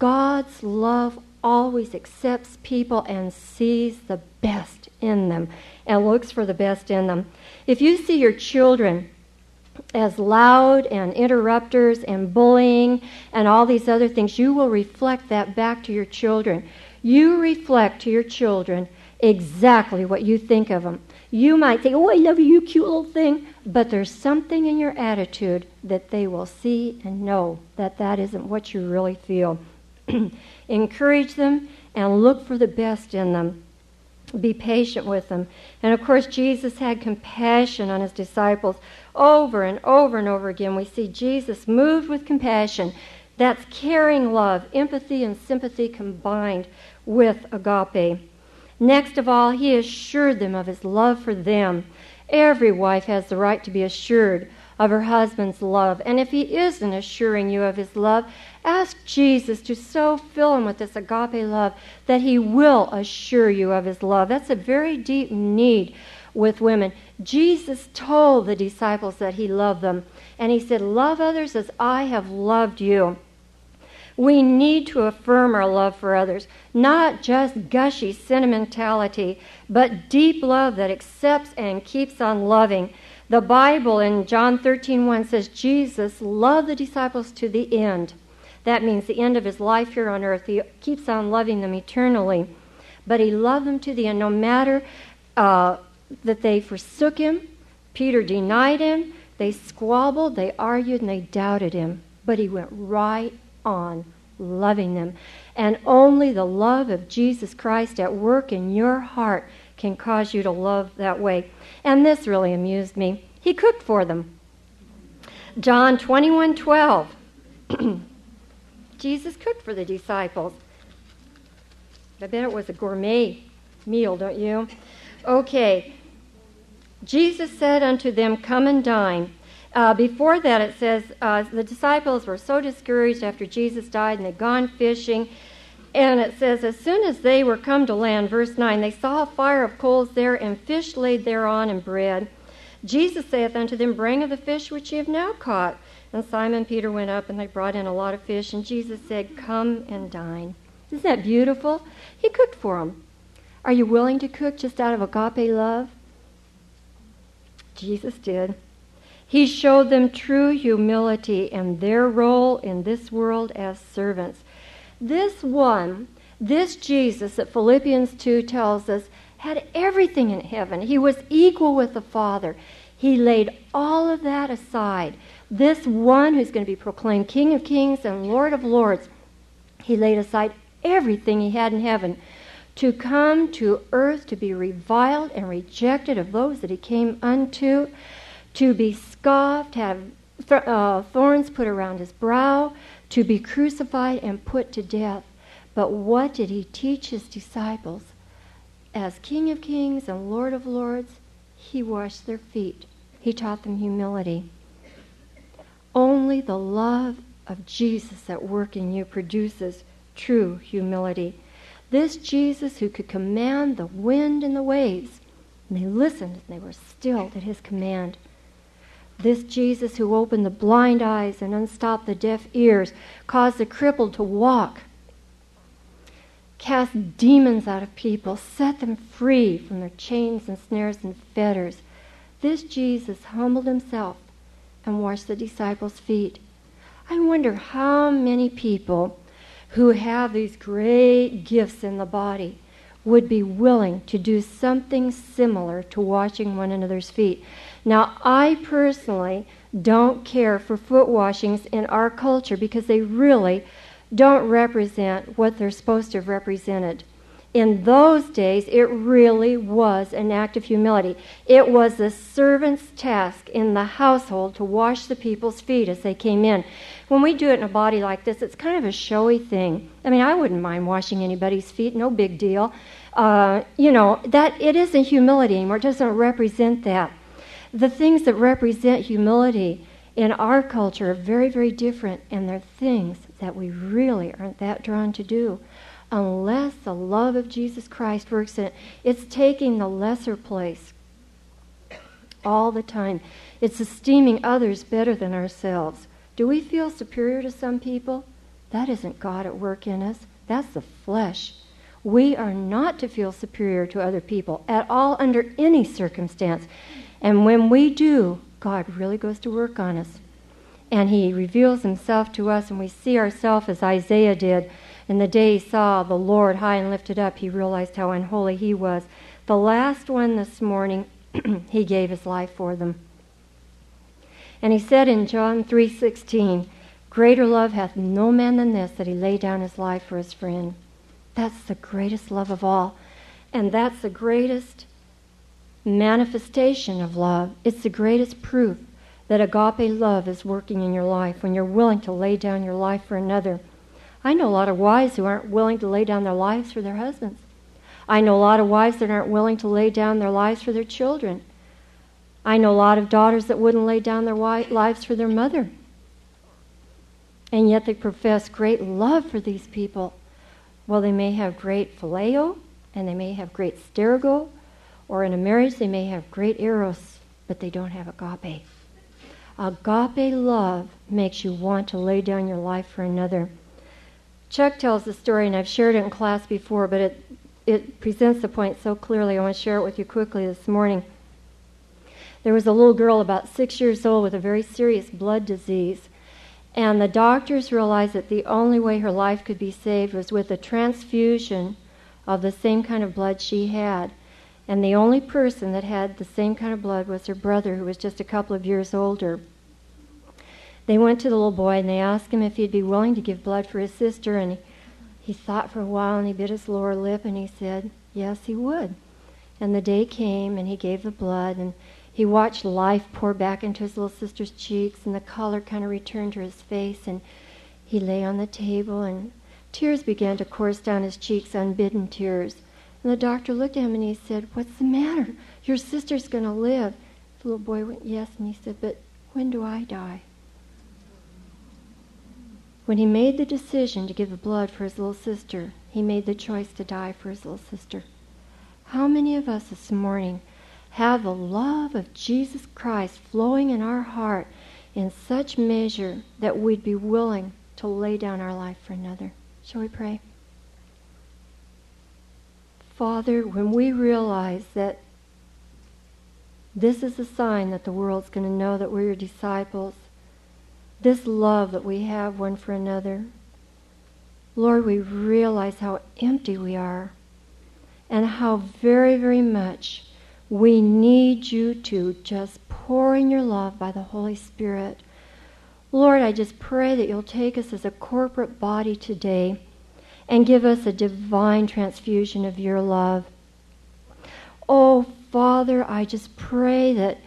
God's love always accepts people and sees the best in them and looks for the best in them. If you see your children as loud and interrupters and bullying and all these other things, you will reflect that back to your children. You reflect to your children exactly what you think of them. You might think, oh, I love you, you cute little thing, but there's something in your attitude that they will see and know that that isn't what you really feel. Encourage them and look for the best in them. Be patient with them. And of course, Jesus had compassion on his disciples over and over and over again. We see Jesus moved with compassion. That's caring love, empathy, and sympathy combined with agape. Next of all, he assured them of his love for them. Every wife has the right to be assured of her husband's love. And if he isn't assuring you of his love, Ask Jesus to so fill him with this agape love that he will assure you of his love. That's a very deep need with women. Jesus told the disciples that he loved them, and he said, Love others as I have loved you. We need to affirm our love for others, not just gushy sentimentality, but deep love that accepts and keeps on loving. The Bible in John 13:1 says Jesus loved the disciples to the end. That means the end of his life here on earth. He keeps on loving them eternally. But he loved them to the end, no matter uh, that they forsook him. Peter denied him. They squabbled, they argued, and they doubted him. But he went right on loving them. And only the love of Jesus Christ at work in your heart can cause you to love that way. And this really amused me. He cooked for them. John 21 12. Jesus cooked for the disciples. I bet it was a gourmet meal, don't you? Okay. Jesus said unto them, Come and dine. Uh, before that, it says uh, the disciples were so discouraged after Jesus died and they'd gone fishing. And it says, As soon as they were come to land, verse 9, they saw a fire of coals there and fish laid thereon and bread. Jesus saith unto them, Bring of the fish which ye have now caught. And Simon Peter went up and they brought in a lot of fish. And Jesus said, Come and dine. Isn't that beautiful? He cooked for them. Are you willing to cook just out of agape love? Jesus did. He showed them true humility and their role in this world as servants. This one, this Jesus that Philippians 2 tells us, had everything in heaven. He was equal with the Father. He laid all of that aside. This one who's going to be proclaimed King of Kings and Lord of Lords, he laid aside everything he had in heaven to come to earth to be reviled and rejected of those that he came unto, to be scoffed, have uh, thorns put around his brow, to be crucified and put to death. But what did he teach his disciples? As King of Kings and Lord of Lords, he washed their feet. He taught them humility. Only the love of Jesus at work in you produces true humility. This Jesus who could command the wind and the waves, and they listened and they were stilled at his command. This Jesus who opened the blind eyes and unstopped the deaf ears, caused the crippled to walk, cast demons out of people, set them free from their chains and snares and fetters. This Jesus humbled himself and washed the disciples' feet. I wonder how many people who have these great gifts in the body would be willing to do something similar to washing one another's feet. Now, I personally don't care for foot washings in our culture because they really don't represent what they're supposed to have represented. In those days, it really was an act of humility. It was the servant's task in the household to wash the people's feet as they came in when we do it in a body like this, it's kind of a showy thing. I mean, I wouldn't mind washing anybody's feet, no big deal. Uh, you know, that it isn't humility anymore. It doesn't represent that. The things that represent humility in our culture are very, very different, and they're things that we really aren't that drawn to do unless the love of Jesus Christ works in it. It's taking the lesser place all the time. It's esteeming others better than ourselves. Do we feel superior to some people? That isn't God at work in us. That's the flesh. We are not to feel superior to other people at all under any circumstance. And when we do, God really goes to work on us. And He reveals Himself to us, and we see ourselves as Isaiah did. In the day he saw the Lord high and lifted up, he realized how unholy he was. The last one this morning, he gave his life for them. And he said in John 3:16, "Greater love hath no man than this that he lay down his life for his friend." That's the greatest love of all. And that's the greatest manifestation of love. It's the greatest proof that agape love is working in your life when you're willing to lay down your life for another. I know a lot of wives who aren't willing to lay down their lives for their husbands. I know a lot of wives that aren't willing to lay down their lives for their children. I know a lot of daughters that wouldn't lay down their lives for their mother. And yet they profess great love for these people. Well, they may have great phileo, and they may have great stergo, or in a marriage they may have great eros, but they don't have agape. Agape love makes you want to lay down your life for another. Chuck tells the story, and I've shared it in class before, but it, it presents the point so clearly. I want to share it with you quickly this morning. There was a little girl about six years old with a very serious blood disease. And the doctors realized that the only way her life could be saved was with a transfusion of the same kind of blood she had. And the only person that had the same kind of blood was her brother, who was just a couple of years older. They went to the little boy and they asked him if he'd be willing to give blood for his sister. And he, he thought for a while and he bit his lower lip and he said, yes, he would. And the day came and he gave the blood and he watched life pour back into his little sister's cheeks and the color kind of returned to his face. And he lay on the table and tears began to course down his cheeks, unbidden tears. And the doctor looked at him and he said, What's the matter? Your sister's going to live. The little boy went, Yes. And he said, But when do I die? When he made the decision to give the blood for his little sister, he made the choice to die for his little sister. How many of us this morning have the love of Jesus Christ flowing in our heart in such measure that we'd be willing to lay down our life for another? Shall we pray? Father, when we realize that this is a sign that the world's going to know that we're your disciples, this love that we have one for another. Lord, we realize how empty we are and how very, very much we need you to just pour in your love by the Holy Spirit. Lord, I just pray that you'll take us as a corporate body today and give us a divine transfusion of your love. Oh, Father, I just pray that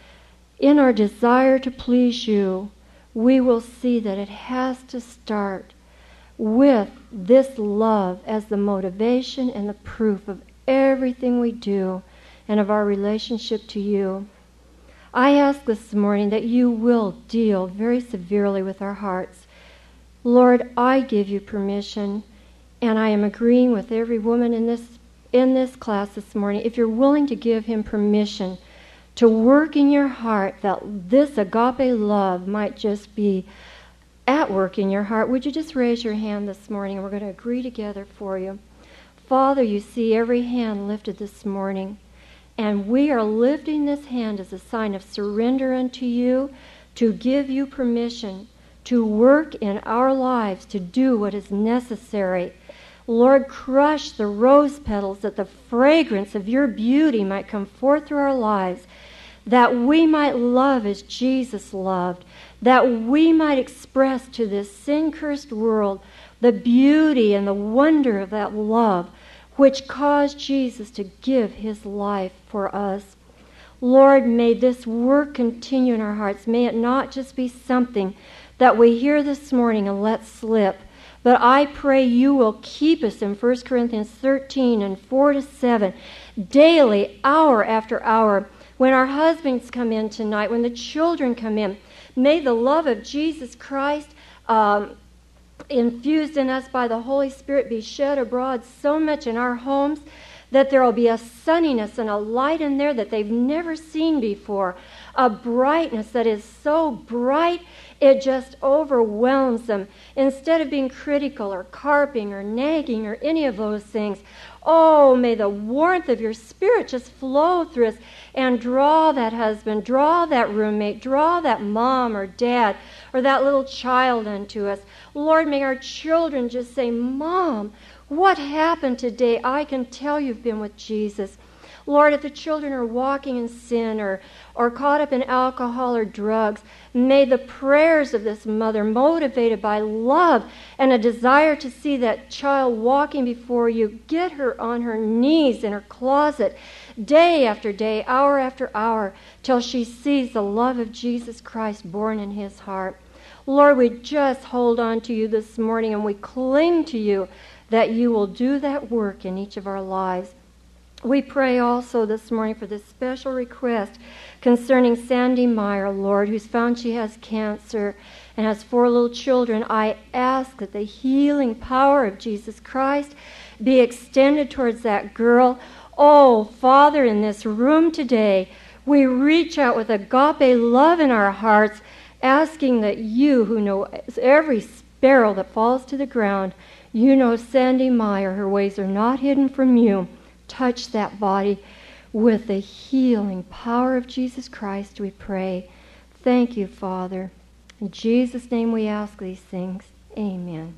in our desire to please you, we will see that it has to start with this love as the motivation and the proof of everything we do and of our relationship to you. I ask this morning that you will deal very severely with our hearts. Lord, I give you permission, and I am agreeing with every woman in this in this class this morning. If you're willing to give him permission to work in your heart that this agape love might just be at work in your heart, would you just raise your hand this morning and we're going to agree together for you? Father, you see every hand lifted this morning, and we are lifting this hand as a sign of surrender unto you to give you permission to work in our lives to do what is necessary. Lord, crush the rose petals that the fragrance of your beauty might come forth through our lives that we might love as Jesus loved, that we might express to this sin cursed world the beauty and the wonder of that love which caused Jesus to give his life for us. Lord, may this work continue in our hearts. May it not just be something that we hear this morning and let slip. But I pray you will keep us in 1 Corinthians 13 and 4 to 7, daily, hour after hour when our husbands come in tonight, when the children come in. May the love of Jesus Christ, um, infused in us by the Holy Spirit, be shed abroad so much in our homes that there will be a sunniness and a light in there that they've never seen before, a brightness that is so bright it just overwhelms them. Instead of being critical or carping or nagging or any of those things, oh, may the warmth of your spirit just flow through us and draw that husband, draw that roommate, draw that mom or dad or that little child into us. Lord, may our children just say, Mom, what happened today? I can tell you've been with Jesus. Lord, if the children are walking in sin or, or caught up in alcohol or drugs, may the prayers of this mother, motivated by love and a desire to see that child walking before you, get her on her knees in her closet day after day, hour after hour, till she sees the love of Jesus Christ born in his heart. Lord, we just hold on to you this morning and we cling to you that you will do that work in each of our lives. We pray also this morning for this special request concerning Sandy Meyer, Lord, who's found she has cancer and has four little children. I ask that the healing power of Jesus Christ be extended towards that girl. Oh, Father, in this room today, we reach out with agape love in our hearts, asking that you, who know every sparrow that falls to the ground, You know Sandy Meyer, her ways are not hidden from you. Touch that body with the healing power of Jesus Christ, we pray. Thank you, Father. In Jesus' name we ask these things. Amen.